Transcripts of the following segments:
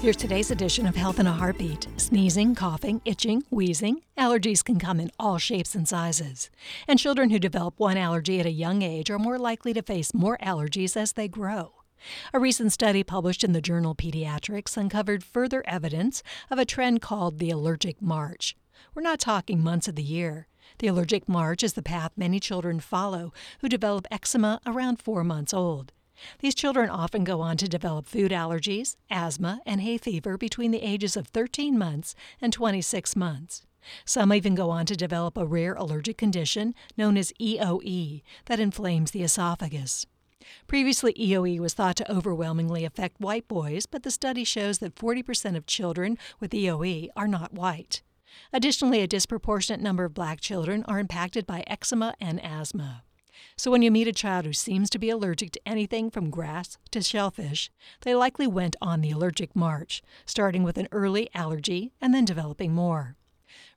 Here's today's edition of Health in a Heartbeat. Sneezing, coughing, itching, wheezing. Allergies can come in all shapes and sizes. And children who develop one allergy at a young age are more likely to face more allergies as they grow. A recent study published in the journal Pediatrics uncovered further evidence of a trend called the allergic march. We're not talking months of the year. The allergic march is the path many children follow who develop eczema around four months old. These children often go on to develop food allergies, asthma, and hay fever between the ages of 13 months and 26 months. Some even go on to develop a rare allergic condition known as EOE that inflames the esophagus. Previously, EOE was thought to overwhelmingly affect white boys, but the study shows that 40% of children with EOE are not white. Additionally, a disproportionate number of black children are impacted by eczema and asthma. So when you meet a child who seems to be allergic to anything from grass to shellfish, they likely went on the allergic march, starting with an early allergy and then developing more.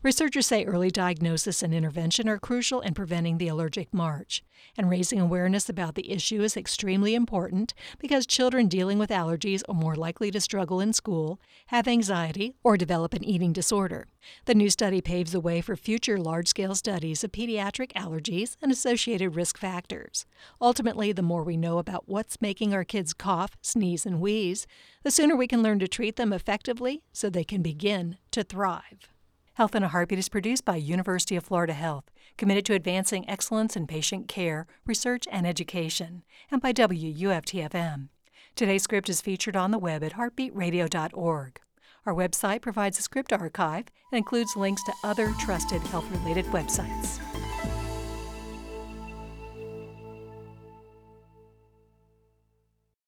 Researchers say early diagnosis and intervention are crucial in preventing the allergic march, and raising awareness about the issue is extremely important because children dealing with allergies are more likely to struggle in school, have anxiety, or develop an eating disorder. The new study paves the way for future large scale studies of pediatric allergies and associated risk factors. Ultimately, the more we know about what's making our kids cough, sneeze, and wheeze, the sooner we can learn to treat them effectively so they can begin to thrive. Health in a Heartbeat is produced by University of Florida Health, committed to advancing excellence in patient care, research, and education, and by WUFTFM. Today's script is featured on the web at heartbeatradio.org. Our website provides a script archive and includes links to other trusted health related websites.